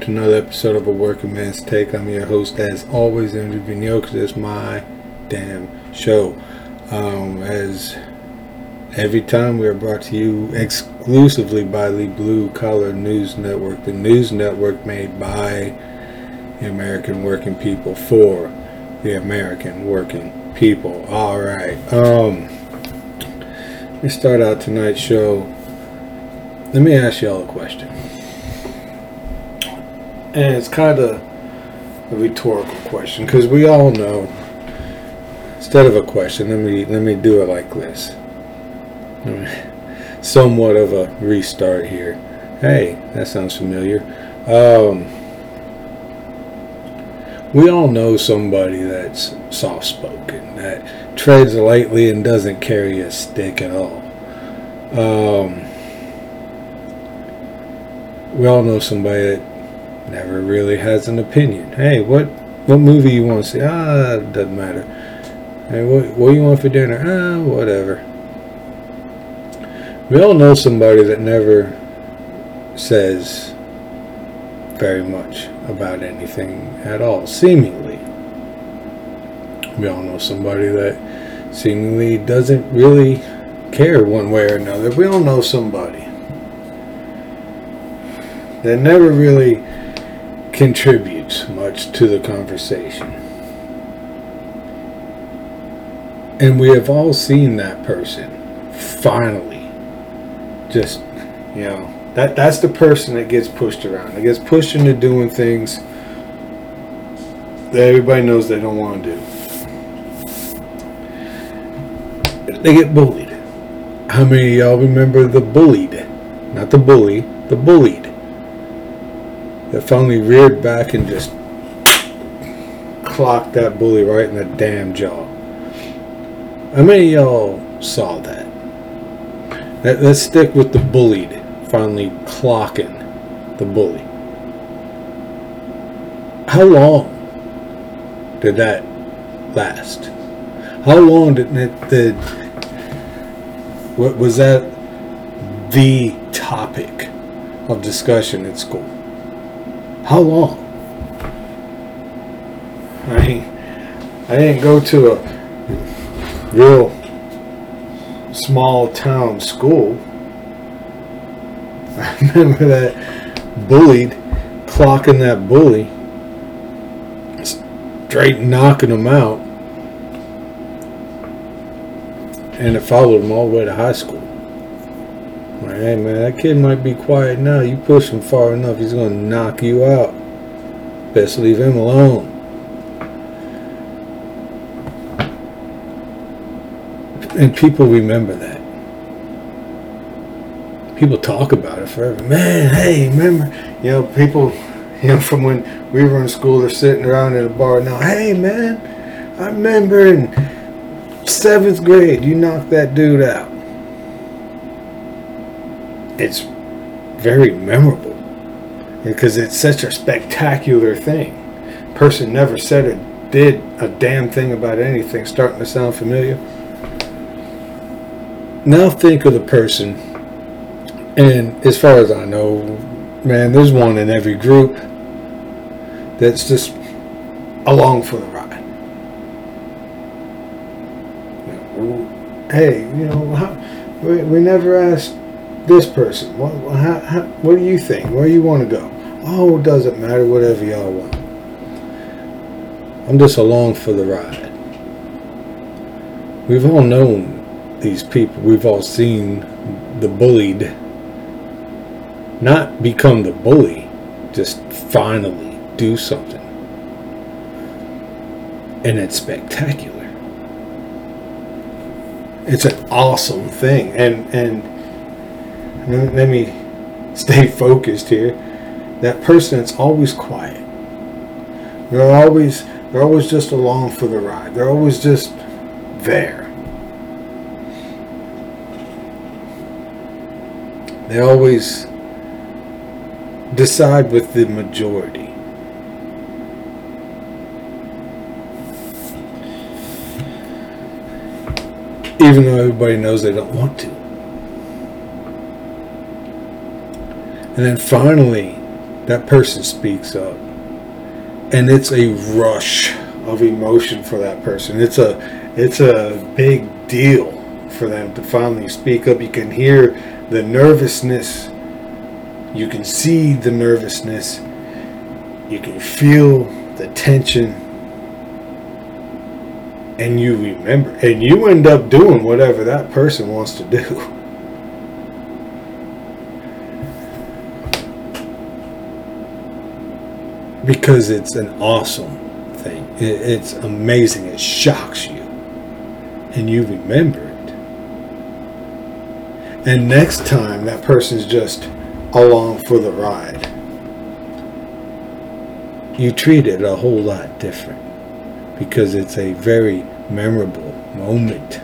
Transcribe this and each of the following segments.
To another episode of A Working Man's Take. I'm your host, as always, Andrew Vigneault, because it's my damn show. Um, as every time we are brought to you exclusively by the Blue Collar News Network, the news network made by the American working people for the American working people. Alright, um, let me start out tonight's show. Let me ask y'all a question and it's kind of a rhetorical question because we all know. Instead of a question, let me let me do it like this. Somewhat of a restart here. Hey, that sounds familiar. Um, we all know somebody that's soft spoken, that treads lightly and doesn't carry a stick at all. Um, we all know somebody that never really has an opinion. Hey, what what movie you want to see? Ah, doesn't matter. Hey, what what you want for dinner? Ah, whatever. We all know somebody that never says very much about anything at all, seemingly. We all know somebody that seemingly doesn't really care one way or another. We all know somebody that never really contributes much to the conversation. And we have all seen that person finally just, you know, that that's the person that gets pushed around. That gets pushed into doing things that everybody knows they don't want to do. They get bullied. How many of y'all remember the bullied? Not the bully, the bullied that finally reared back and just clocked that bully right in the damn jaw. How many y'all saw that? Let, us stick with the bullied finally clocking the bully. How long did that last? How long did it did what was that the topic of discussion at school? How long? I I didn't go to a real small town school. I remember that bullied, clocking that bully, straight knocking him out, and it followed him all the way to high school. Hey man, that kid might be quiet now. You push him far enough, he's gonna knock you out. Best leave him alone. And people remember that. People talk about it forever. Man, hey, remember? You know, people, you know, from when we were in school, they're sitting around at a bar now. Hey, man, I remember in seventh grade, you knocked that dude out it's very memorable because it's such a spectacular thing. Person never said or did a damn thing about anything. Starting to sound familiar. Now think of the person, and as far as I know, man, there's one in every group that's just along for the ride. Hey, you know, we, we never asked this person. What, how, how, what do you think? Where you want to go? Oh, it doesn't matter. Whatever y'all want. I'm just along for the ride. We've all known these people. We've all seen the bullied not become the bully, just finally do something. And it's spectacular. It's an awesome thing. And and let me stay focused here. That person that's always quiet. They're always they're always just along for the ride. They're always just there. They always decide with the majority. Even though everybody knows they don't want to. And then finally, that person speaks up. And it's a rush of emotion for that person. It's a it's a big deal for them to finally speak up. You can hear the nervousness. You can see the nervousness. You can feel the tension. And you remember. And you end up doing whatever that person wants to do. because it's an awesome thing. It's amazing. It shocks you. And you remember it. And next time, that person's just along for the ride. You treat it a whole lot different because it's a very memorable moment.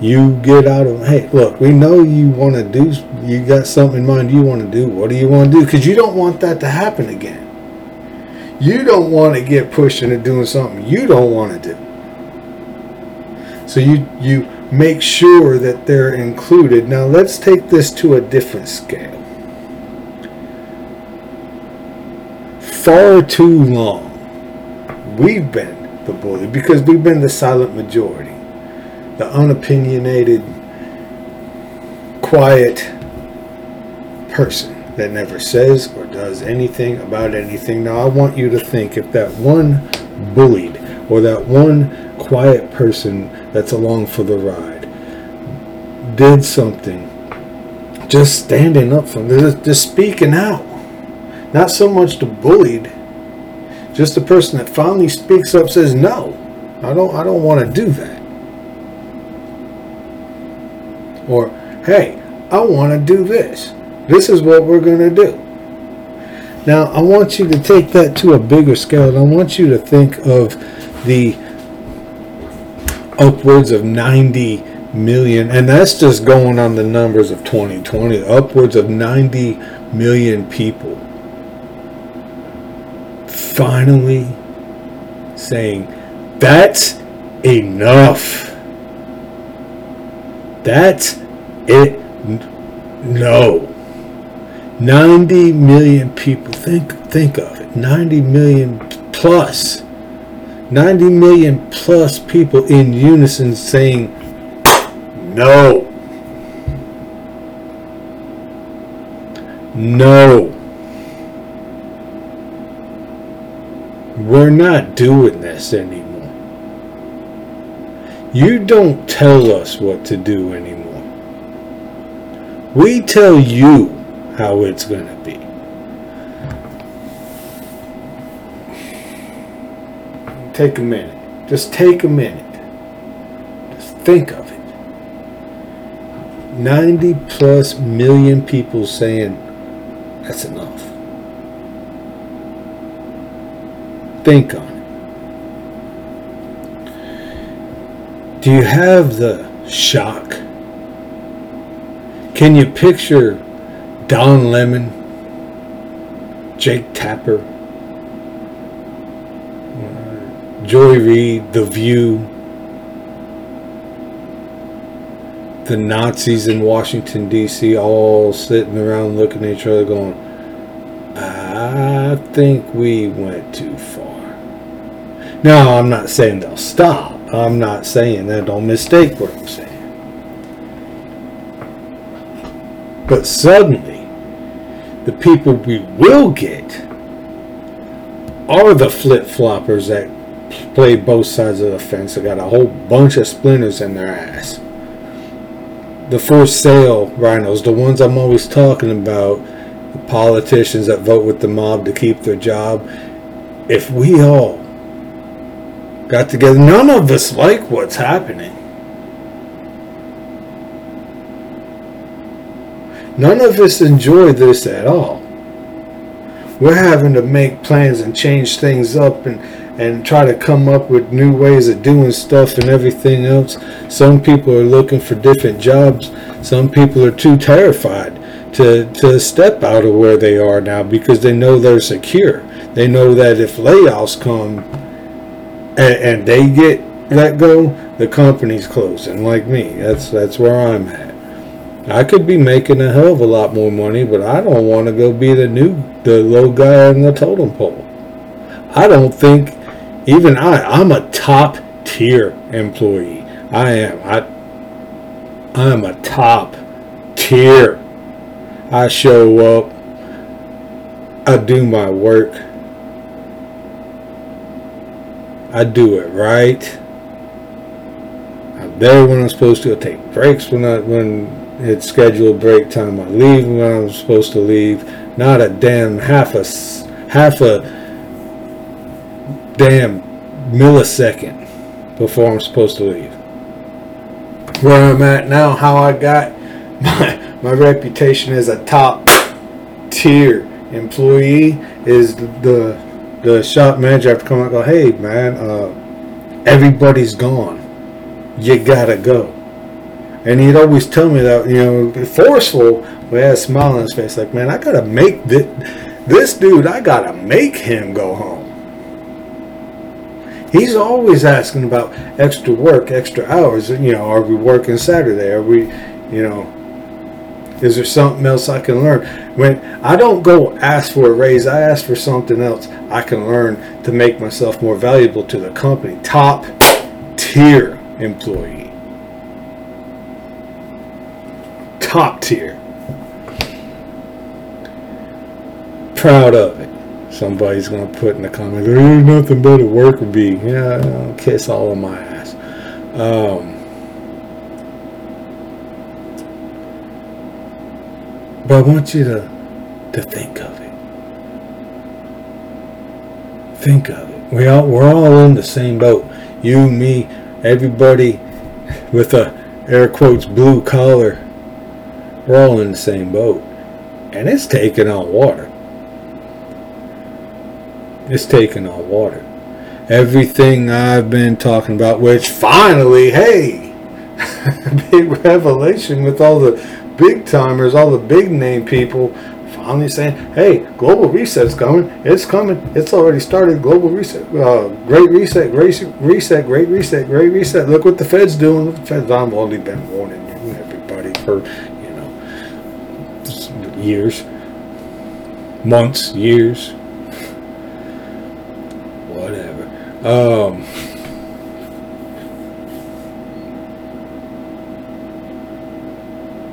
You get out of, hey, look, we know you want to do, you got something in mind you want to do. What do you want to do? Because you don't want that to happen again. You don't want to get pushed into doing something you don't want to do. So you you make sure that they're included. Now let's take this to a different scale. Far too long we've been the bully because we've been the silent majority, the unopinionated, quiet person that never says or does anything about anything. Now, I want you to think if that one bullied or that one quiet person that's along for the ride did something, just standing up for them, just speaking out. Not so much the bullied, just the person that finally speaks up says, no, I don't, I don't want to do that. Or, hey, I want to do this. This is what we're going to do. Now, I want you to take that to a bigger scale, and I want you to think of the upwards of 90 million, and that's just going on the numbers of 2020, upwards of 90 million people finally saying, That's enough. That's it. No. 90 million people think think of it. 90 million plus. 90 million plus people in unison saying no. No. We're not doing this anymore. You don't tell us what to do anymore. We tell you how it's going to be. Take a minute. Just take a minute. Just think of it. 90 plus million people saying that's enough. Think on it. Do you have the shock? Can you picture Don Lemon, Jake Tapper, uh, Joy Reid, The View, the Nazis in Washington, D.C., all sitting around looking at each other going, I think we went too far. Now, I'm not saying they'll stop. I'm not saying that. Don't mistake what I'm saying. But suddenly, the people we will get are the flip floppers that play both sides of the fence. They got a whole bunch of splinters in their ass. The first sale rhinos, the ones I'm always talking about, the politicians that vote with the mob to keep their job. If we all got together, none of us like what's happening. None of us enjoy this at all. We're having to make plans and change things up and, and try to come up with new ways of doing stuff and everything else. Some people are looking for different jobs. Some people are too terrified to, to step out of where they are now because they know they're secure. They know that if layoffs come and, and they get let go, the company's closing. Like me, that's that's where I'm at. I could be making a hell of a lot more money, but I don't want to go be the new, the low guy on the totem pole. I don't think even I, I'm a top tier employee. I am. I, I'm a top tier. I show up. I do my work. I do it right. I'm there when I'm supposed to. I take breaks when I when it's scheduled break time. I leave when I'm supposed to leave. Not a damn half a half a damn millisecond before I'm supposed to leave. Where I'm at now, how I got my my reputation as a top tier employee is the the shop manager have to come out go, hey man, uh, everybody's gone. You gotta go. And he'd always tell me that, you know, forceful, but had a smile on his face, like, man, I gotta make this, this dude, I gotta make him go home. He's always asking about extra work, extra hours. You know, are we working Saturday? Are we, you know, is there something else I can learn? When I don't go ask for a raise, I ask for something else I can learn to make myself more valuable to the company. Top tier employee. Top tier. Proud of it. Somebody's gonna put in the comments, there ain't nothing but a worker bee." Yeah, I'll kiss all of my ass. Um, but I want you to to think of it. Think of it. We all we're all in the same boat. You, me, everybody with a air quotes blue collar we're all in the same boat. And it's taking on water. It's taking on water. Everything I've been talking about, which finally, hey, big revelation with all the big timers, all the big name people finally saying, hey, global reset's coming. It's coming. It's already started. Global reset. Uh, great reset, great reset, great reset, great reset. Look what the Fed's doing. The Fed's, I've only been warning everybody for years, months, years, whatever. Um,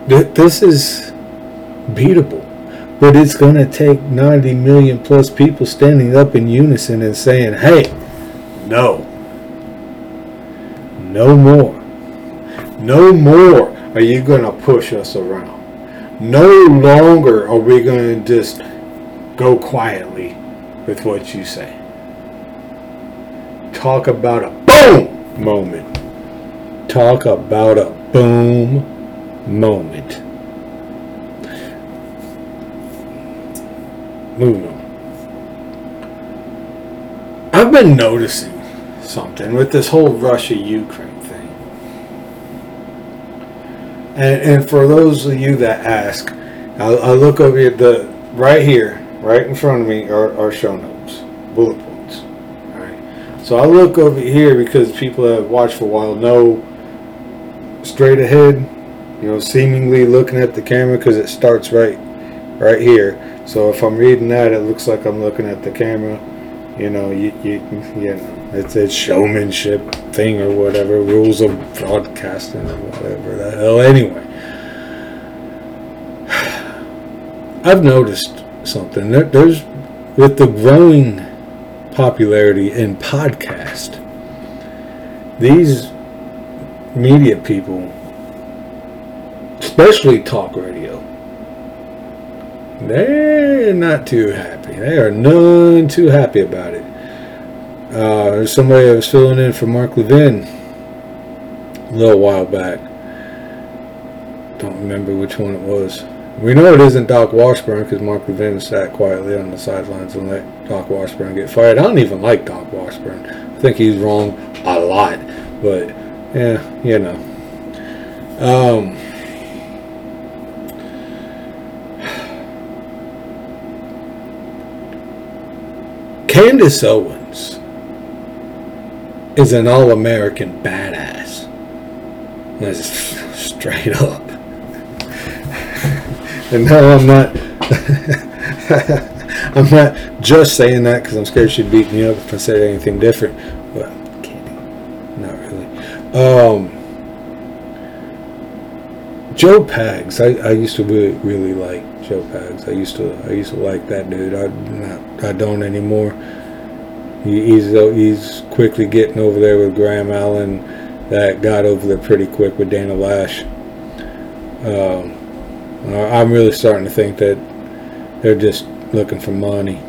th- this is beatable, but it's going to take 90 million plus people standing up in unison and saying, hey, no, no more. No more are you going to push us around. No longer are we going to just go quietly with what you say. Talk about a boom moment. Talk about a boom moment. Moving on. I've been noticing something with this whole Russia Ukraine And, and for those of you that ask, I, I look over at the right here, right in front of me are, are show notes, bullet points. All right. So I look over here because people that have watched for a while know straight ahead, you know, seemingly looking at the camera because it starts right, right here. So if I'm reading that, it looks like I'm looking at the camera. You know, you you, you know. It's a showmanship thing or whatever, rules of broadcasting or whatever the hell. Anyway, I've noticed something. There's, with the growing popularity in podcast, these media people, especially talk radio, they're not too happy. They are none too happy about it. Uh, there's somebody that was filling in for Mark Levin a little while back. Don't remember which one it was. We know it isn't Doc Washburn because Mark Levin sat quietly on the sidelines and let Doc Washburn get fired. I don't even like Doc Washburn. I think he's wrong a lot. But, yeah, you know. Um, Candace Owens is an all-American badass. That's straight up. and no, I'm not. I'm not just saying that because I'm scared she'd beat me up if I said anything different. Well, kidding. Not really. Um, Joe Pags. I, I used to really, really like I used to I used to like that dude. I not I don't anymore. He, he's he's quickly getting over there with Graham Allen. That got over there pretty quick with Dana Loesch. Um, I'm really starting to think that they're just looking for money.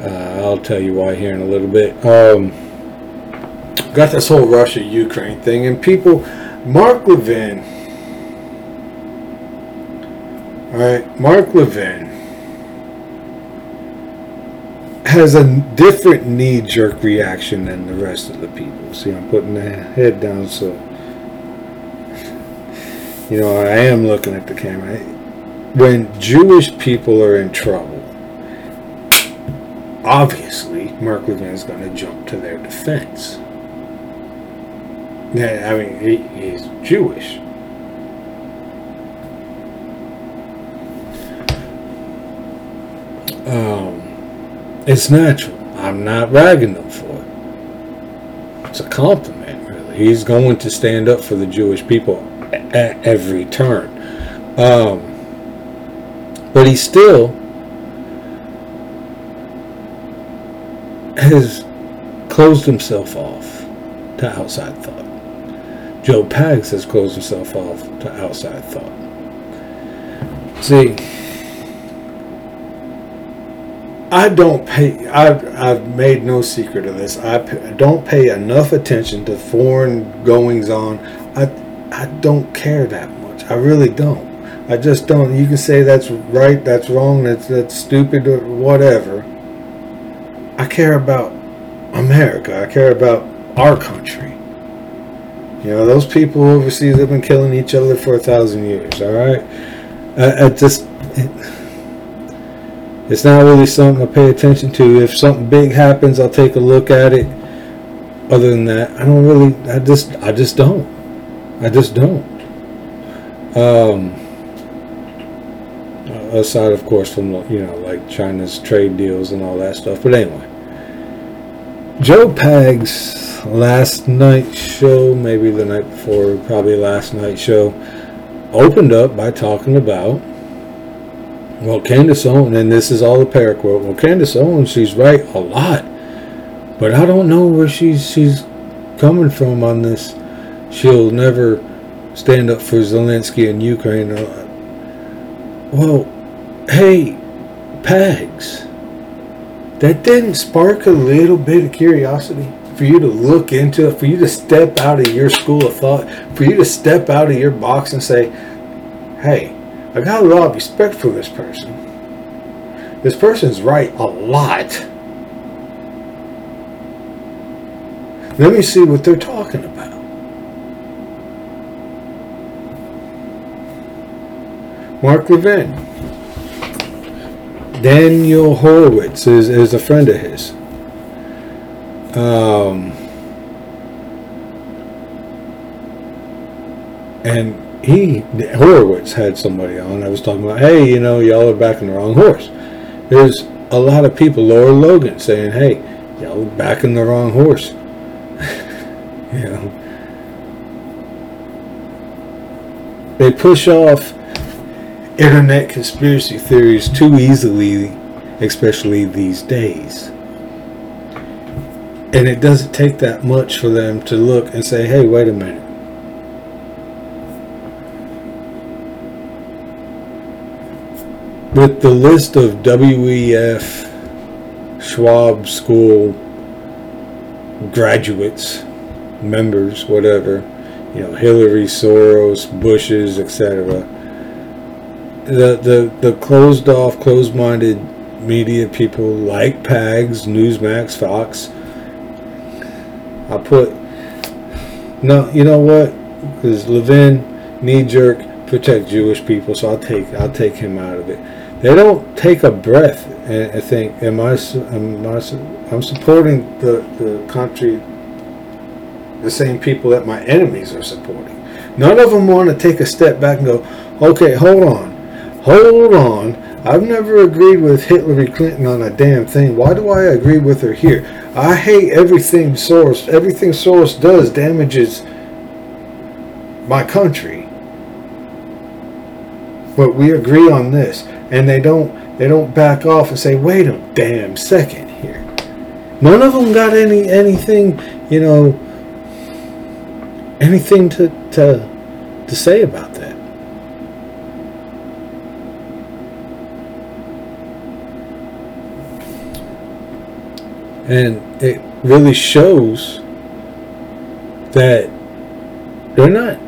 Uh, I'll tell you why here in a little bit. Um, got this whole Russia Ukraine thing, and people, Mark Levin, all right, Mark Levin has a different knee jerk reaction than the rest of the people. See, I'm putting the head down so you know, I am looking at the camera. When Jewish people are in trouble, obviously Mark Levin is going to jump to their defense. I mean, he, he's Jewish. Um, it's natural. I'm not ragging them for it. It's a compliment, really. He's going to stand up for the Jewish people at every turn. Um, but he still has closed himself off to outside thought. Joe Pags has closed himself off to outside thought. See, I don't pay. I've, I've made no secret of this. I don't pay enough attention to foreign goings on. I I don't care that much. I really don't. I just don't. You can say that's right, that's wrong, that's that's stupid, or whatever. I care about America. I care about our country. You know, those people overseas have been killing each other for a thousand years. All right, I, I just. It, it's not really something I pay attention to. If something big happens, I'll take a look at it. Other than that, I don't really. I just. I just don't. I just don't. Um, aside, of course, from you know like China's trade deals and all that stuff. But anyway, Joe Pags last night show, maybe the night before, probably last night show, opened up by talking about well, Candace Owens, and this is all a paraquote. Well, Candace Owens, she's right a lot, but I don't know where she's she's coming from on this she'll never stand up for Zelensky and Ukraine. Uh, well, hey, Pags, that didn't spark a little bit of curiosity for you to look into it, for you to step out of your school of thought, for you to step out of your box and say, hey, I got a lot of respect for this person. This person's right a lot. Let me see what they're talking about. Mark Levin. Daniel Horowitz is, is a friend of his. Um, and he, Horowitz, had somebody on. I was talking about, hey, you know, y'all are backing the wrong horse. There's a lot of people, Lara Logan, saying, hey, y'all are backing the wrong horse. you know, they push off internet conspiracy theories too easily, especially these days. And it doesn't take that much for them to look and say, hey, wait a minute. With the list of WEF Schwab School graduates, members, whatever, you know, Hillary, Soros, Bushes, etc the the the closed off, closed minded media people like Pags, Newsmax, Fox. I put no, you know what? Because Levin, knee jerk, protect Jewish people, so I'll take I'll take him out of it. They don't take a breath and, think, am I, am I I'm supporting the the country, the same people that my enemies are supporting. None of them want to take a step back and go, okay, hold on hold on. I've never agreed with Hillary Clinton on a damn thing. Why do I agree with her here? I hate everything Soros. Everything Soros does damages my country. But we agree on this, and they don't. They don't back off and say, "Wait a damn second here." None of them got any anything, you know, anything to to to say about that. And it really shows that they're not.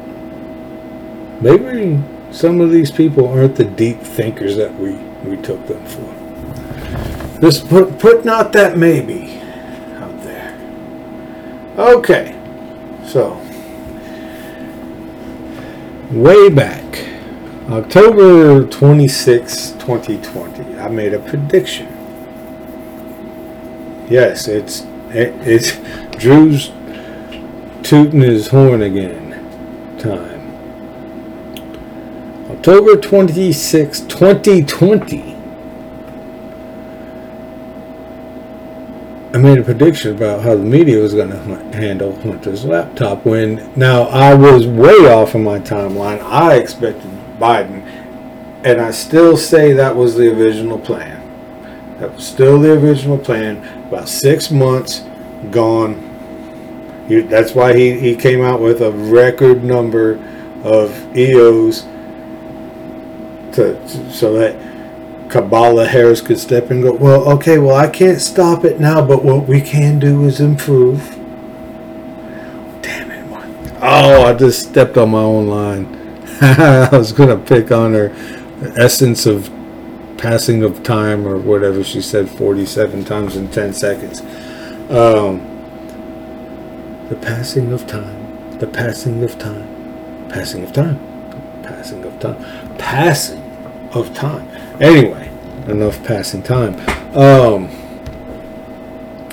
Maybe some of these people aren't the deep thinkers that we, we took them for. Just put, put not that maybe out there. Okay. So, way back, October 26, 2020, I made a prediction. Yes, it's it, it's Drew's tooting his horn again time. October 26, 2020. I made a prediction about how the media was going to handle Hunter's laptop when now I was way off on my timeline. I expected Biden, and I still say that was the original plan. That was still the original plan. About six months gone. That's why he, he came out with a record number of EOs to, so that Kamala Harris could step in and go, well, okay, well, I can't stop it now, but what we can do is improve. Damn it. Oh, I just stepped on my own line. I was going to pick on her essence of passing of time or whatever she said 47 times in 10 seconds. Um, the passing of time, the passing of time, passing of time, passing of time, passing of time. Anyway, enough passing time. Um,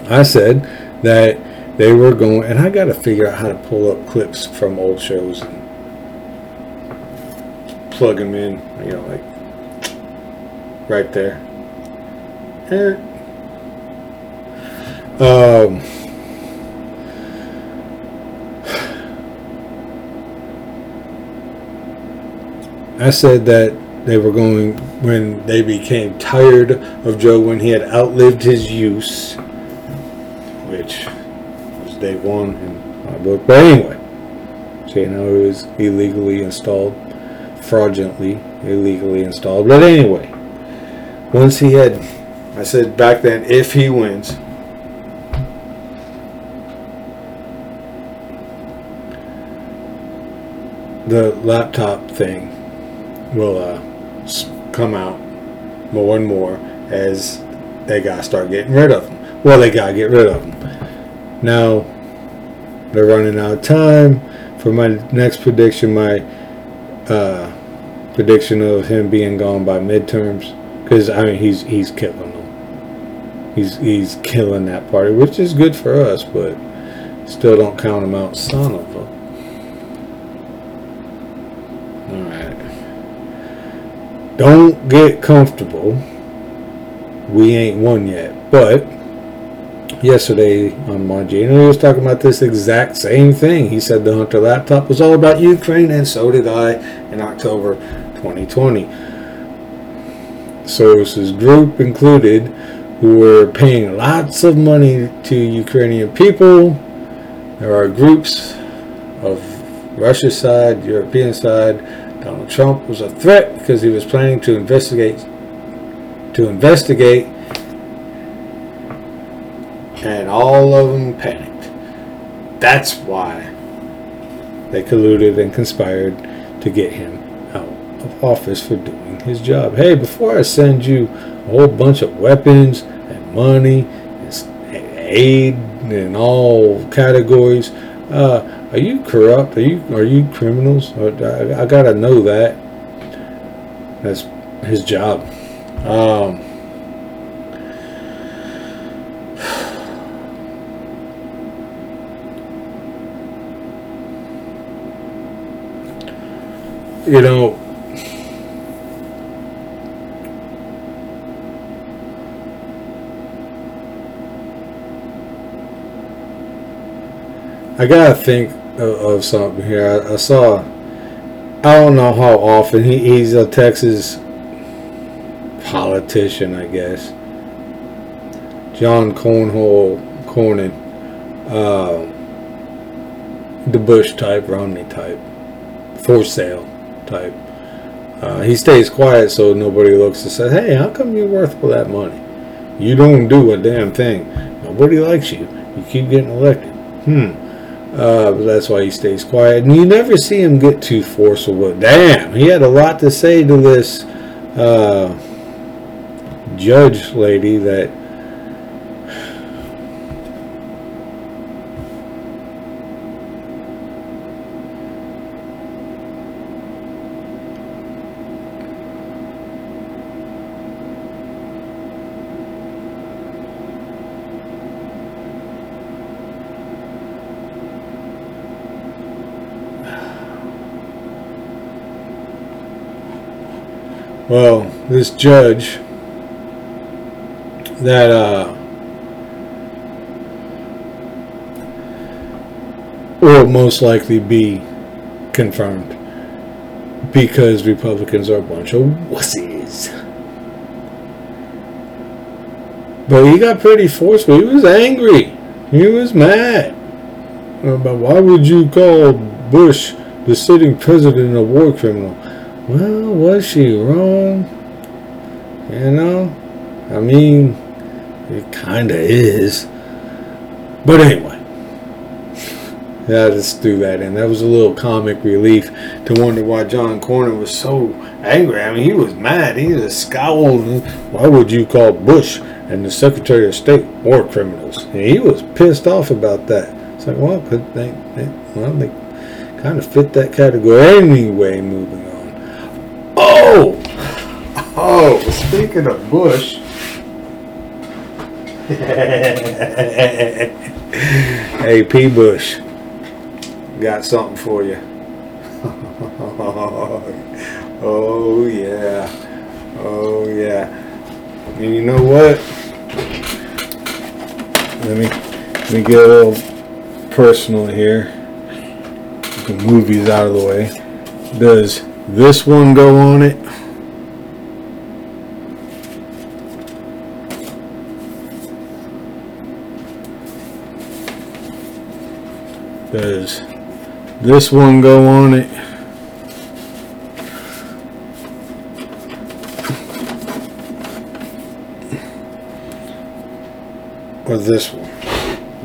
I said that they were going, and I got to figure out how to pull up clips from old shows and plug them in, you know, like right there. Eh. Um, I said that they were going when they became tired of Joe when he had outlived his use, which was day one in my book. But anyway, so you know it was illegally installed, fraudulently illegally installed. But anyway, once he had, I said back then, if he wins, the laptop thing will uh, come out more and more as they gotta start getting rid of them. Well, they gotta get rid of them. Now they're running out of time. For my next prediction, my uh, prediction of him being gone by midterms because I mean he's he's killing them. He's he's killing that party, which is good for us, but still don't count him out. Son of a. All right. Don't get comfortable. We ain't won yet, but yesterday on Bongino, he was talking about this exact same thing. He said the Hunter laptop was all about Ukraine, and so did I in October 2020. Soros's group included, who were paying lots of money to Ukrainian people. There are groups of Russia's side, European side. Donald Trump was a threat because he was planning to investigate to investigate and all of them panicked. That's why they colluded and conspired to get him out of office for doing his job. Hey, before I send you a whole bunch of weapons and money and aid in all categories, uh, are you corrupt? Are you are you criminals? I, I gotta know that. That's his job. Um, you know, I gotta think of, something here. I, I, saw. I don't know how often he, he's a Texas politician, I guess. John Cornhole Cornyn, uh, the Bush type, Romney type, for sale type. Uh, he stays quiet so nobody looks and says, "Hey, how come you're worth all that money? You don't do a damn thing. Nobody likes you. You keep getting elected." Hmm. Uh, that's why he stays quiet. And you never see him get too forceful. But damn, he had a lot to say to this uh, judge lady that Well, this judge that uh, will most likely be confirmed because Republicans are a bunch of wussies. But he got pretty forceful. He was angry. He was mad. But why would you call Bush the sitting president a war criminal? Well, was she wrong? You know? I mean, it kind of is. But anyway. Yeah, I just threw that in. That was a little comic relief to wonder why John Cornyn was so angry. I mean, he was mad. He was scowling. Why would you call Bush and the Secretary of State war criminals? And he was pissed off about that. It's like, well, they, they, well, they kind of fit that category anyway, moving on. Oh! Oh, speaking of Bush. hey, P. Bush. Got something for you. oh, yeah. Oh, yeah. And you know what? Let me, let me get a little personal here. The movies out of the way. Does this one go on it. Does this one go on it? Or this one?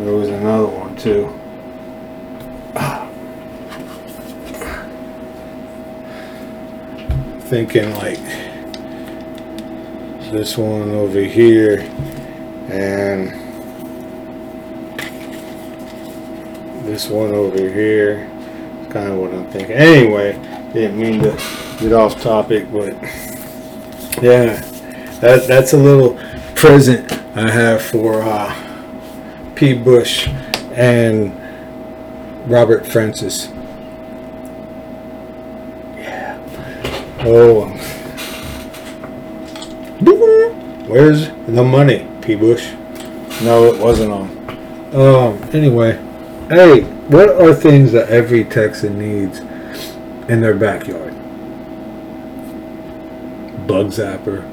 There was another one too. Thinking like this one over here and this one over here. Kind of what I'm thinking. Anyway didn't mean to get off topic but yeah that, that's a little present I have for uh, P. Bush and Robert Francis Oh. Where's the money, P. Bush? No, it wasn't on. Um, anyway. Hey, what are things that every Texan needs in their backyard? Bug zapper,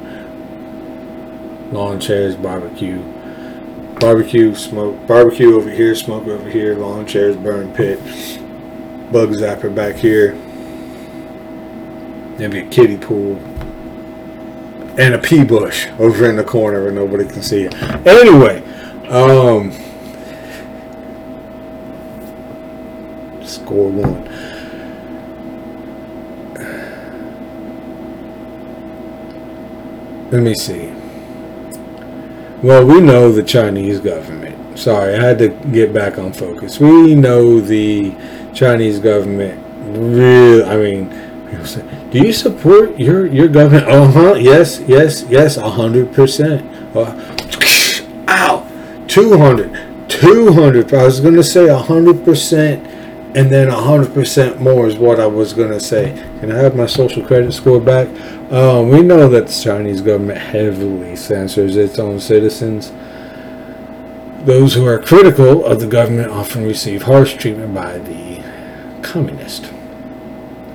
lawn chairs, barbecue. Barbecue, smoke, barbecue over here, smoke over here, lawn chairs, burn pit, bug zapper back here, Maybe a kiddie pool. And a pea bush over in the corner where nobody can see it. Anyway, um, score one. Let me see. Well, we know the Chinese government. Sorry, I had to get back on focus. We know the Chinese government really, I mean, people say, do you support your your government? Uh huh. Yes, yes, yes. A hundred percent. Ow. Two hundred. Two hundred. I was going to say a hundred percent, and then a hundred percent more is what I was going to say. Can I have my social credit score back? Um, we know that the Chinese government heavily censors its own citizens. Those who are critical of the government often receive harsh treatment by the communist.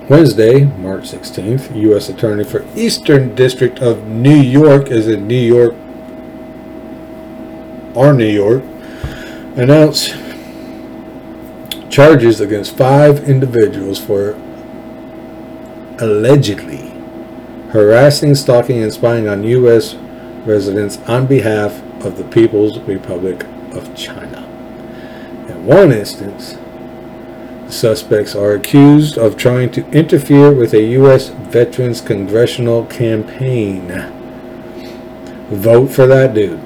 Wednesday, March 16th, U.S. Attorney for Eastern District of New York, is in New York, or New York, announced charges against five individuals for allegedly harassing, stalking, and spying on U.S. residents on behalf of the People's Republic of China. In one instance, suspects are accused of trying to interfere with a U.S. veterans congressional campaign. Vote for that dude.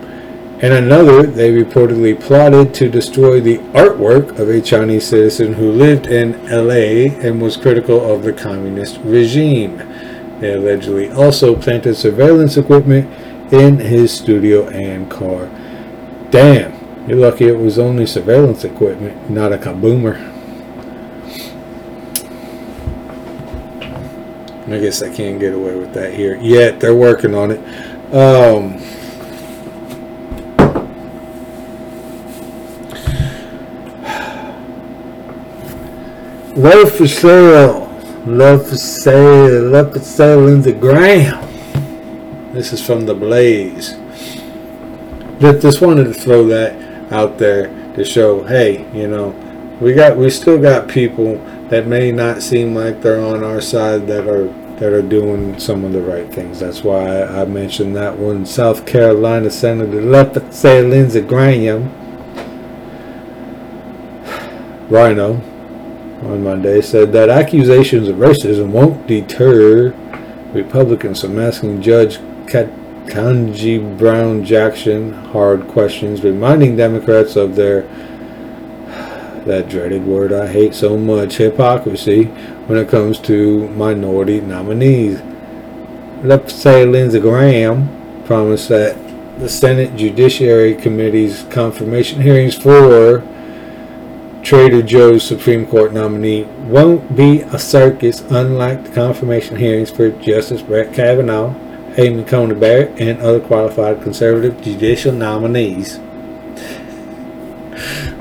In another, they reportedly plotted to destroy the artwork of a Chinese citizen who lived in LA and was critical of the communist regime. They allegedly also planted surveillance equipment in his studio and car. Damn, you're lucky it was only surveillance equipment, not a kaboomer. I guess I can't get away with that here yet. They're working on it. Um, love for sale. Love for sale. Love for sale in the ground. This is from the Blaze. Just wanted to throw that out there to show, hey, you know, we got we still got people that may not seem like they're on our side that are that are doing some of the right things. That's why I mentioned that one. South Carolina Senator left say Lindsey Graham, Rhino, on Monday said that accusations of racism won't deter Republicans from asking Judge Ketanji Brown Jackson hard questions, reminding Democrats of their that dreaded word I hate so much, hypocrisy, when it comes to minority nominees. Let's say Lindsey Graham promised that the Senate Judiciary Committee's confirmation hearings for Trader Joe's Supreme Court nominee won't be a circus unlike the confirmation hearings for Justice Brett Kavanaugh, Amy Coney Barrett, and other qualified conservative judicial nominees.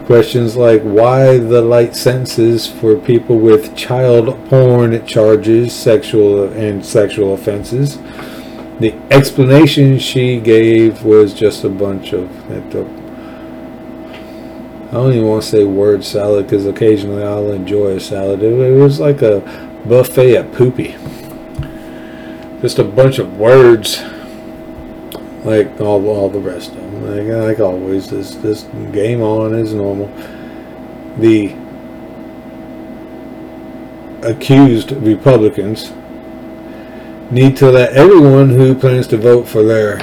Questions like why the light sentences for people with child porn charges, sexual and sexual offenses. The explanation she gave was just a bunch of. I don't even want to say word salad because occasionally I'll enjoy a salad. It, was like a buffet at poopy. Just a bunch of words, like all all the rest of them. Like, like always, this, this game on is normal. The accused Republicans need to let everyone who plans to vote for their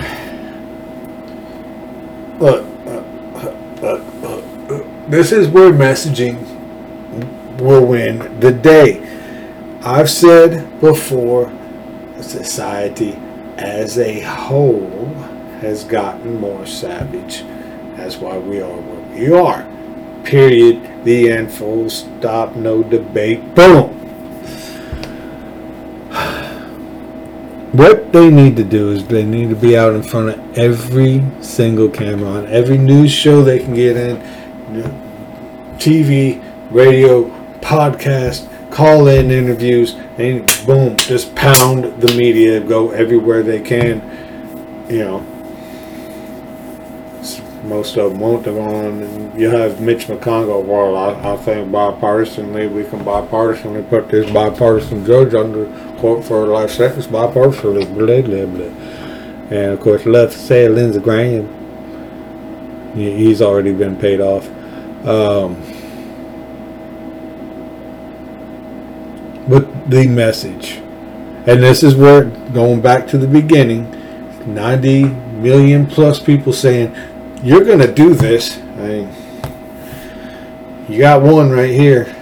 look, uh, uh, uh, this is where messaging will win the day. I've said before, society as a whole has gotten more savage. That's why we are where we are. Period. The end. Full stop. No debate. Boom. What they need to do is they need to be out in front of every single camera on every news show they can get in, TV, radio, podcast, call in interviews, and boom, just pound the media, go everywhere they can, you know most of them won't on. And you have Mitch McConnell. Well, I, I think bipartisanly we can bipartisanly put this bipartisan judge under court for a life sentence bipartisanly. Blah. And of course, left say Lindsey Graham. He's already been paid off. Um, but the message, and this is where going back to the beginning, 90 million plus people saying you're going to do this. I mean, you got one right here.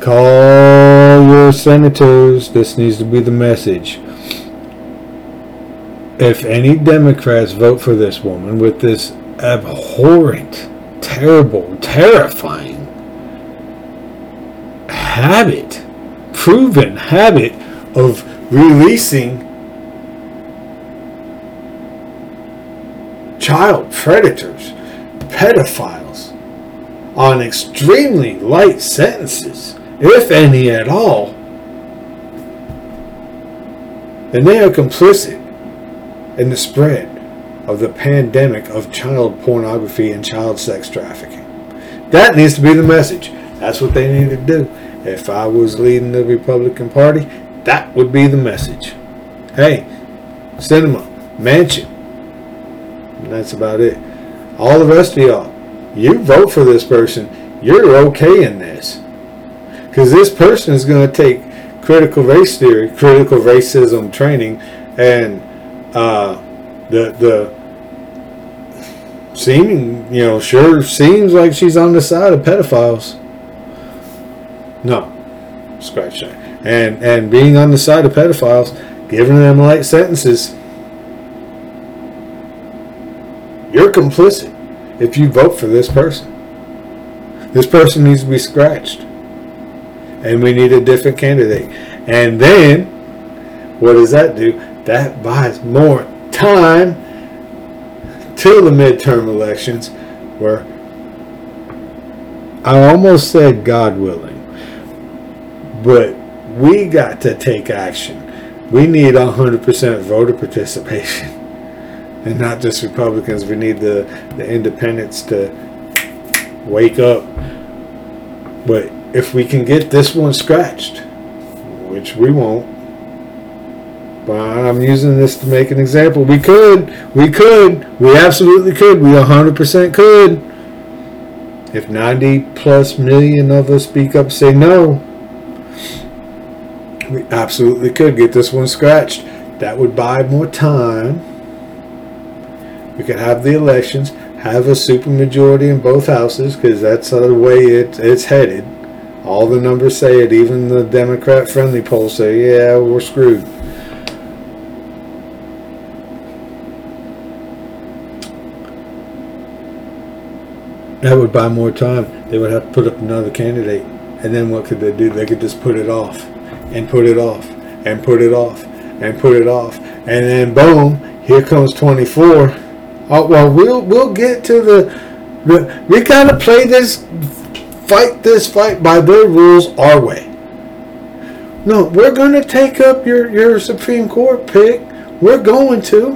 Call your senators. This needs to be the message. If any Democrats vote for this woman with this abhorrent, terrible, terrifying habit, proven habit of releasing child predators, pedophiles, on extremely light sentences, if any at all, then they are complicit in the spread of the pandemic of child pornography and child sex trafficking. That needs to be the message. That's what they need to do. If I was leading the Republican Party, that would be the message. Hey, Sinema, Manchin. And that's about it. All the rest of y'all, you vote for this person. You're okay in this. Because this person is going to take critical race theory, critical racism training, and uh, the the seeming, you know, sure seems like she's on the side of pedophiles. No, scratch that. And and being on the side of pedophiles, giving them light sentences. You're complicit if you vote for this person. This person needs to be scratched. And we need a different candidate. And then, what does that do? That buys more time till the midterm elections where I almost said God willing, but we got to take action. We need 100% voter participation. And not just Republicans. We need the, the independents to wake up. But if we can get this one scratched, which we won't, but I'm using this to make an example. We could, we could, we absolutely could, we 100% could. If 90 plus million of us speak up, say no, we absolutely could get this one scratched. That would buy more time. We could have the elections, have a supermajority in both houses, because that's the way it, it's headed. All the numbers say it. Even the Democrat-friendly polls say, yeah, we're screwed. That would buy more time. They would have to put up another candidate. And then what could they do? They could just put it off and put it off and put it off and put it off. And then boom, here comes 24. Oh, well, we'll we'll get to the, the we gotta play this fight this fight by their rules our way. No, we're gonna take up your, your Supreme Court pick. We're going to.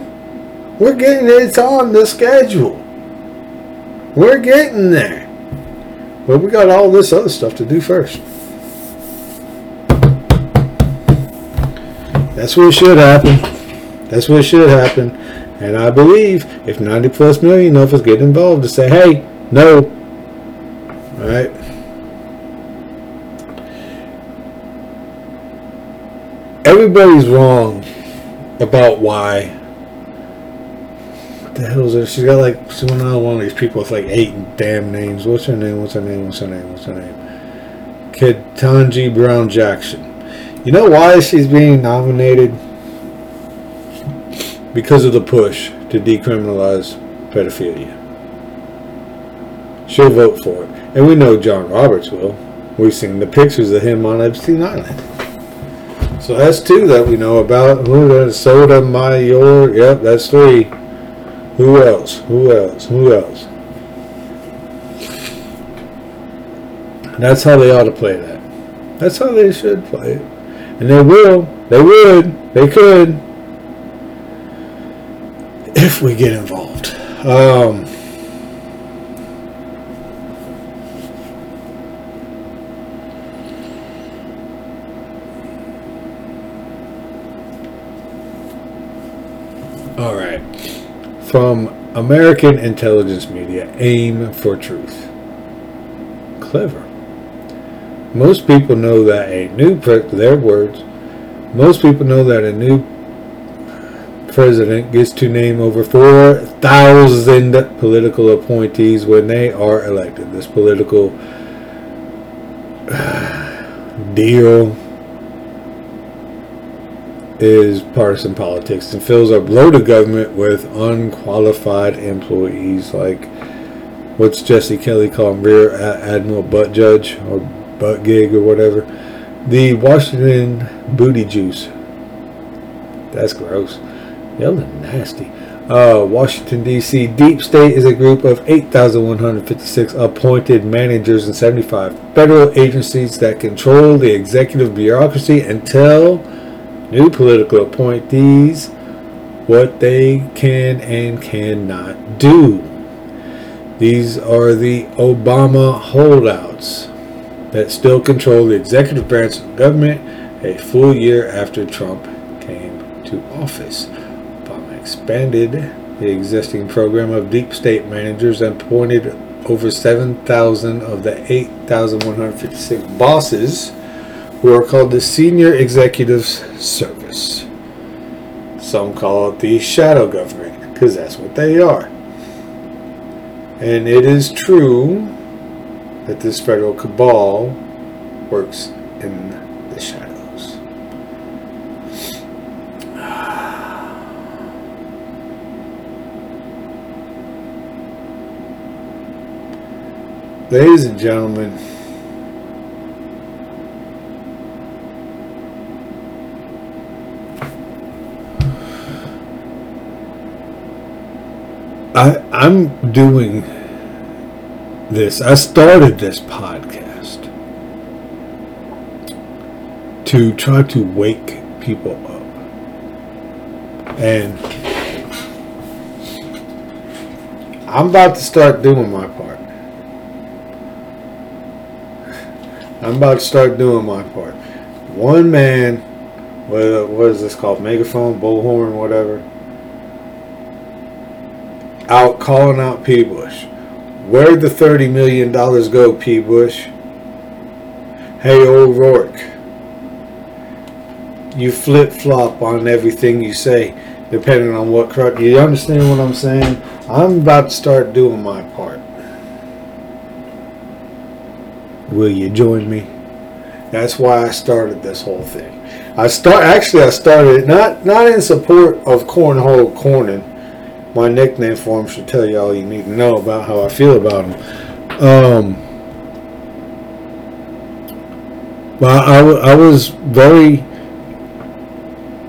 We're getting it's on the schedule. We're getting there. But we got all this other stuff to do first. That's what should happen. That's what should happen. And I believe if 90 plus million of us get involved to say, hey, no. All right. Everybody's wrong about why. What the hell is it? She's got like, she's one of these people with like eight damn names. What's her name? What's her name? What's her name? What's her name? Ketanji Brown Jackson. You know why she's being nominated? Because of the push to decriminalize pedophilia. She'll vote for it. And we know John Roberts will. We've seen the pictures of him on Epstein Island. So that's two that we know about. Who Sotomayor. Yep, that's three. Who else? Who else? Who else? That's how they ought to play that. That's how they should play it. And they will. They would. They could. If we get involved. Um, all right. From American intelligence media, aim for truth. Clever. Most people know that a new their words. Most people know that a new president gets to name over 4,000 political appointees when they are elected. This political deal is partisan politics and fills up bloated government with unqualified employees like what's Jesse Kelly called Rear Admiral Butt Judge or butt gig or whatever. The Washington booty juice. That's gross. Y'all are nasty. Uh, Washington, D.C. Deep State is a group of 8,156 appointed managers and 75 federal agencies that control the executive bureaucracy and tell new political appointees what they can and cannot do. These are the Obama holdouts that still control the executive branch of government a full year after Trump came to office expanded the existing program of deep state managers and appointed over 7,000 of the 8,156 bosses who are called the Senior Executives Service. Some call it the shadow government because that's what they are. And it is true that this federal cabal works in the shadow. Ladies and gentlemen, I, I'm doing this. I started this podcast to try to wake people up. And I'm about to start doing my part. I'm about to start doing my part. One man, what, what is this called? Megaphone, bullhorn, whatever. Out calling out P. Bush. Where'd the $30 million go, P. Bush? Hey, O'Rourke. You flip flop on everything you say, depending on what crowd. You understand what I'm saying? I'm about to start doing my part. Will you join me? That's why I started this whole thing. I start actually I started it not not in support of cornhole Cornyn. My nickname for him should tell you all you need to know about how I feel about him. Um, but I, I was very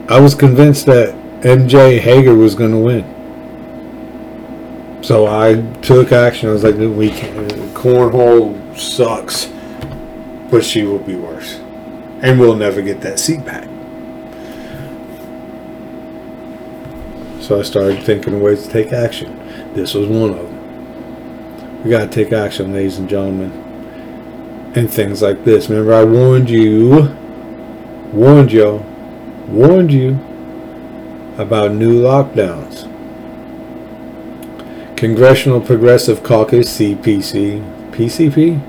I was convinced that MJ Hegar was going to win. So I took action. I was like, we can cornhole sucks but she will be worse. And we'll never get that seat back. So I started thinking of ways to take action. This was one of them. We got to take action, ladies and gentlemen. And things like this. Remember, I warned you, warned you, warned you about new lockdowns. Congressional Progressive Caucus, CPC, PCP,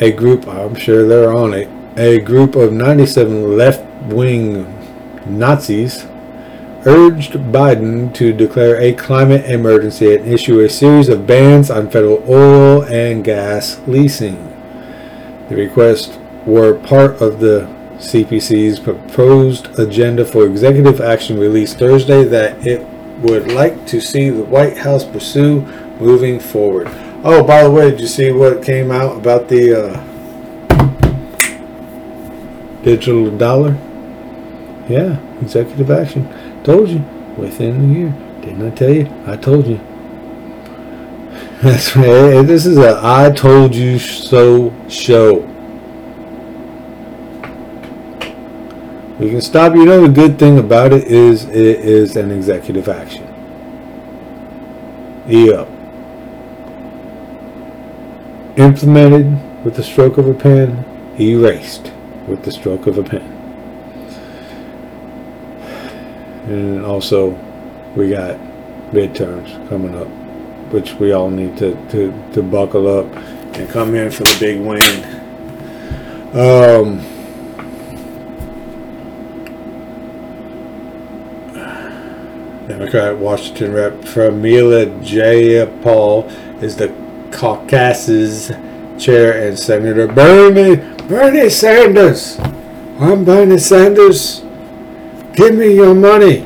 a group, I'm sure they're on it, a group of 97 left-wing Nazis urged Biden to declare a climate emergency and issue a series of bans on federal oil and gas leasing. The requests were part of the CPC's proposed agenda for executive action released Thursday that it would like to see the White House pursue moving forward. Oh, by the way, did you see what came out about the uh, digital dollar? Yeah, executive action. Told you within the year. Didn't I tell you? I told you. That's right. This is a I told you so show. We can stop. You know the good thing about it is it is an executive action. Yep implemented with the stroke of a pen, erased with the stroke of a pen. And also, we got midterms coming up, which we all need to, to, to buckle up and come in for the big win. Um, Democrat Washington Rep. Pramila Jayapal is the Caucus's chair and Senator Bernie Bernie Sanders. I'm Bernie Sanders. Give me your money.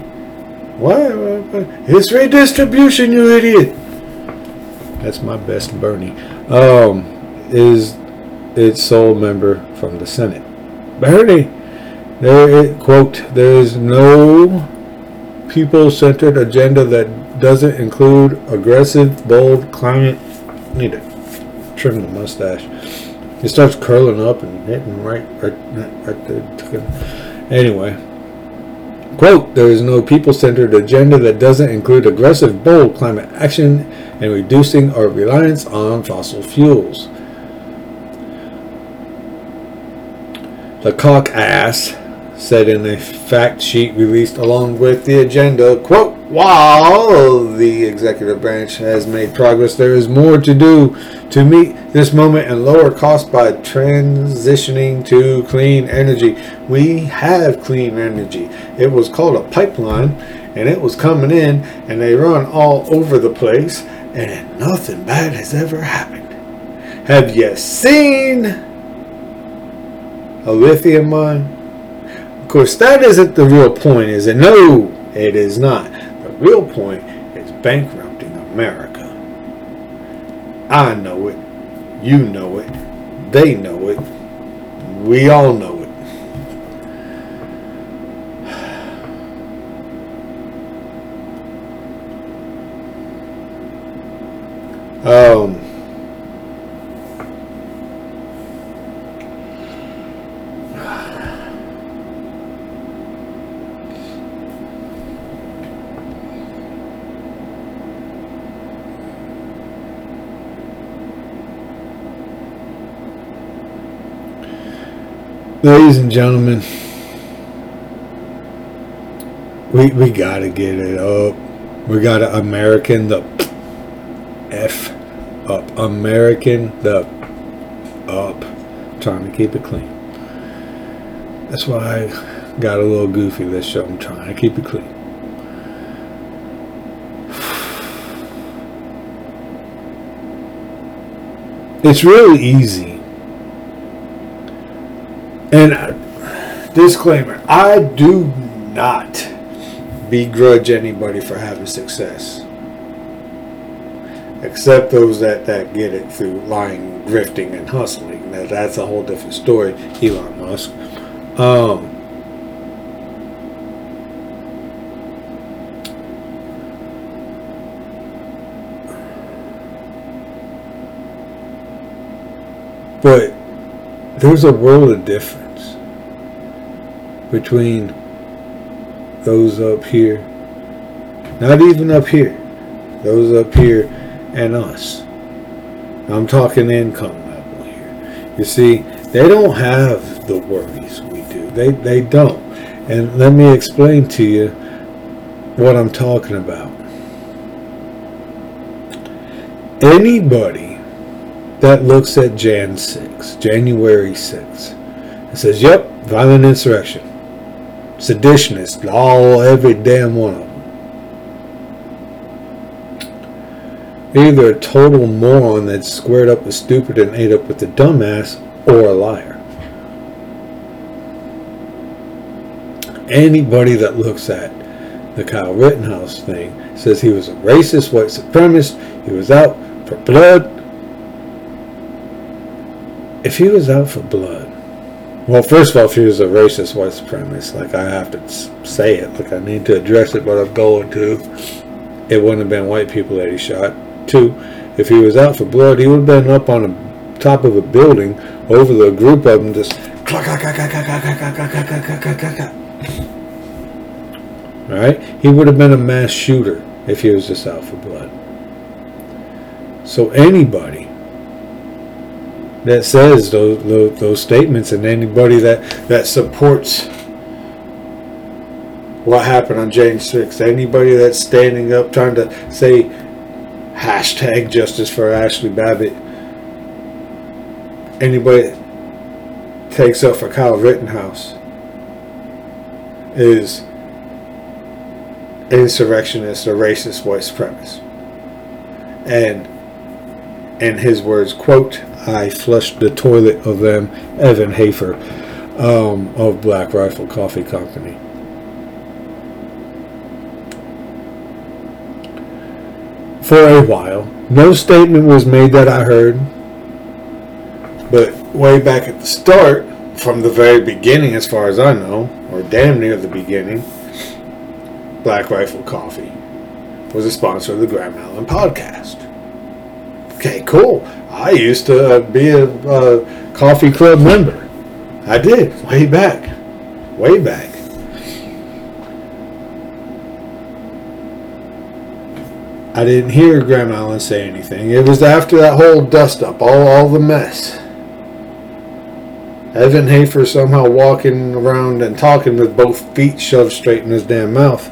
What? It's redistribution, you idiot. That's my best Bernie. Um, is its sole member from the Senate. Bernie, there quote, there is no people-centered agenda that doesn't include aggressive, bold climate. Need to trim the mustache. It starts curling up and hitting right, right, right there. Anyway, quote: There is no people-centered agenda that doesn't include aggressive, bold climate action and reducing our reliance on fossil fuels. The cock ass said in a fact sheet released along with the agenda, quote, while the executive branch has made progress, there is more to do to meet this moment and lower costs by transitioning to clean energy. We have clean energy. It was called a pipeline and it was coming in and they run all over the place and nothing bad has ever happened. Have you seen a lithium mine? Course, that isn't the real point, is it? No, it is not. The real point is bankrupting America. I know it. You know it. They know it. We all know it. Um, Ladies and gentlemen, we we gotta get it up. We gotta American the F up. American the up. I'm trying to keep it clean. That's why I got a little goofy this show. I'm trying to keep it clean. It's really easy and uh, disclaimer I do not begrudge anybody for having success. Except those that, that get it through lying, grifting, and hustling. Now, that's a whole different story, Elon Musk. Um, but there's a world of difference between those up here, not even up here, those up here and us. I'm talking income level here. You see, they don't have the worries we do. They they don't. And let me explain to you what I'm talking about. Anybody that looks at Jan 6, January 6, and says, "Yep, violent insurrection." seditionists, all every damn one of them. Either a total moron that squared up with stupid and ate up with the dumbass, or a liar. Anybody that looks at the Kyle Rittenhouse thing says he was a racist, white supremacist, he was out for blood. If he was out for blood, well, first of all, if he was a racist white supremacist, like I have to say it, like I need to address it, but I'm going to, it wouldn't have been white people that he shot. Two, if he was out for blood, he would have been up on the top of a building over the group of them, just Right? He would have been a mass shooter if he was just out for blood. So anybody that says those, those, those statements and anybody that, that supports what happened on January 6th, anybody that's standing up trying to say hashtag justice for Ashli Babbitt, anybody takes up for Kyle Rittenhouse is insurrectionist or racist white supremacist. And in his words, quote, I flushed the toilet of them, Evan Hafer um, of Black Rifle Coffee Company. For a while, no statement was made that I heard, but way back at the start, from the very beginning, as far as I know, or damn near the beginning, Black Rifle Coffee was a sponsor of the Graham Allen podcast. Okay, cool. I used to uh, be a, a coffee club member. I did, way back. Way back. I didn't hear Graham Allen say anything. It was after that whole dust up, all, all the mess. Evan Hafer somehow walking around and talking with both feet shoved straight in his damn mouth.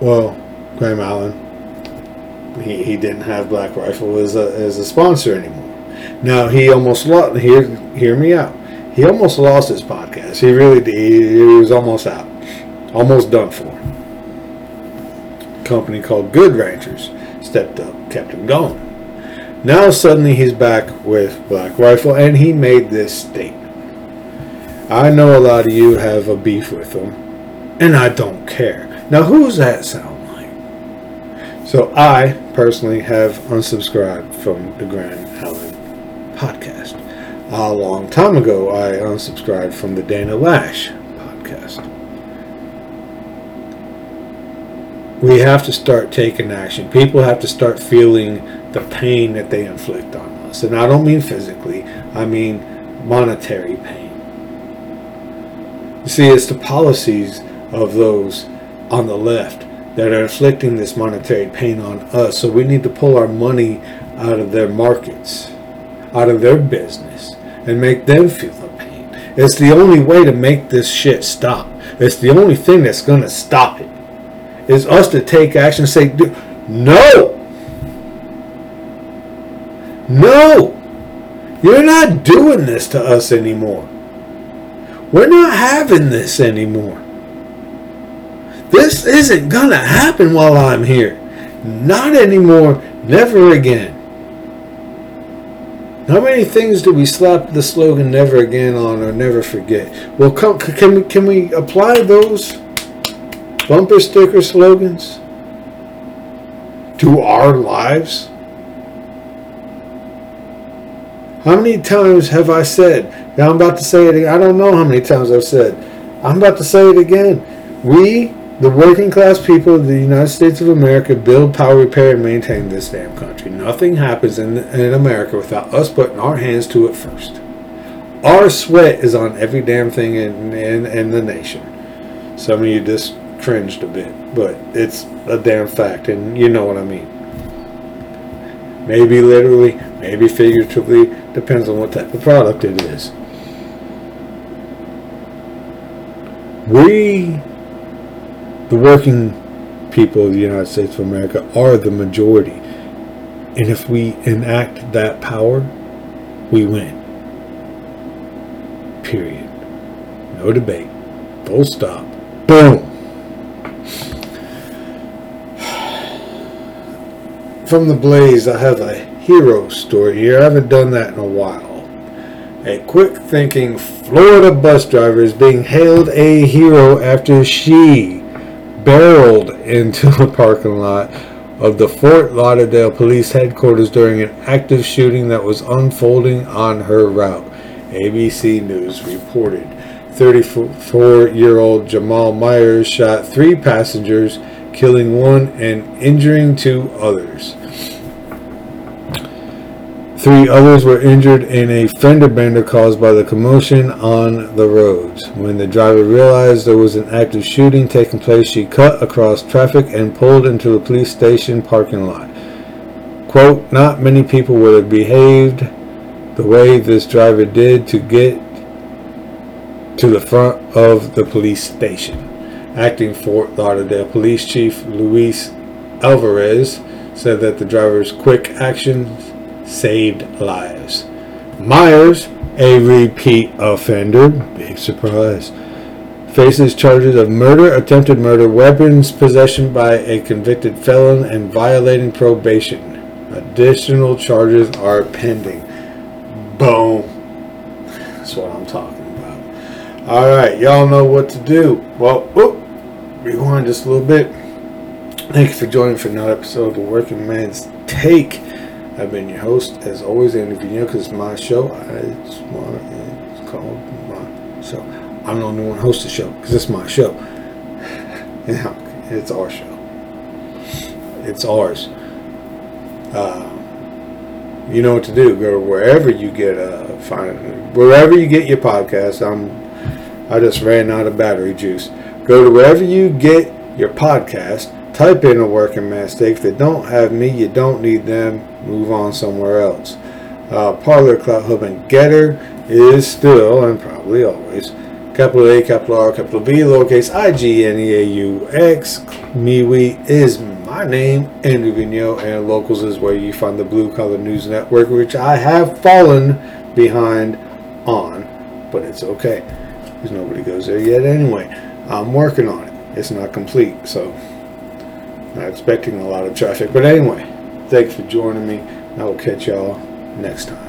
Well, Graham Allen, he, he didn't have Black Rifle as a, as a sponsor anymore. Now, he almost lost, hear, hear me out. He almost lost his podcast. He really did. He, he was almost out. Almost done for company called Good Ranchers stepped up, kept him going. Now suddenly he's back with Black Rifle, and he made this statement. I know a lot of you have a beef with him, and I don't care. Now, who's that sound? So I personally have unsubscribed from the Graham Allen podcast. A long time ago, I unsubscribed from the Dana Loesch podcast. we have to start taking action. People have to start feeling the pain that they inflict on us. And I don't mean physically, I mean monetary pain. You see, it's the policies of those on the left that are inflicting this monetary pain on us. So we need to pull our money out of their markets, out of their business, and make them feel the pain. It's the only way to make this shit stop. It's the only thing that's going to stop it is us to take action and say, no, no, you're not doing this to us anymore. We're not having this anymore. This isn't going to happen while I'm here. Not anymore. Never again. How many things do we slap the slogan "Never Again" on or "Never Forget"? Well, can we can we apply those bumper sticker slogans to our lives? How many times have I said, now I'm about to say it again, I don't know how many times I've said, I'm about to say it again. We, the working class people of the United States of America, build, power, repair, and maintain this damn country. Nothing happens in, in America without us putting our hands to it first. Our sweat is on every damn thing in, in, in the nation. Some of you just cringed a bit, but it's a damn fact, and you know what I mean. Maybe literally, maybe figuratively, depends on what type of product it is. We, the working people of the United States of America, are the majority. And if we enact that power, we win. Period. No debate. Full stop. Boom. from the Blaze, I have a hero story here. I haven't done that in a while. A quick thinking Florida bus driver is being hailed a hero after she barreled into the parking lot of the Fort Lauderdale Police Headquarters during an active shooting that was unfolding on her route. ABC News reported 34 year old Jamal Myers shot three passengers killing one and injuring two others. Three others were injured in a fender bender caused by the commotion on the roads. When the driver realized there was an active shooting taking place, she cut across traffic and pulled into the police station parking lot. Quote, not many people would have behaved the way this driver did to get to the front of the police station. Acting Fort Lauderdale Police Chief Luis Alvarez said that the driver's quick actions saved lives. Myers, a repeat offender, big surprise, faces charges of murder, attempted murder, weapons possession by a convicted felon, and violating probation. Additional charges are pending. Boom. That's what I'm talking about. All right, y'all know what to do. Well, whoop, rewind just a little bit. Thank you for joining for another episode of the Working Man's Take. I've been your host, as always, Andy Vigneault, because it's my show. I, it's, it's called my show. I'm the only one host the show, because it's my show. it's our show. It's ours. Uh, you know what to do. Go wherever you get uh, find wherever you get your podcast. I'm I just ran out of battery juice. Go to wherever you get your podcast. Type in a working man's take. If they don't have me, you don't need them. Move on somewhere else. Uh, Parler, Clout Hub, and GETTR is still and probably always capital A, capital R, capital B, lowercase I, G, N, E, A, U, X. MeWe is my name, Andrew Vigneault, and Locals is where you find the Blue Collar News Network, which I have fallen behind on, but it's okay because nobody goes there yet anyway. I'm working on it. It's not complete, so not expecting a lot of traffic. But anyway, thanks for joining me. I will catch y'all next time.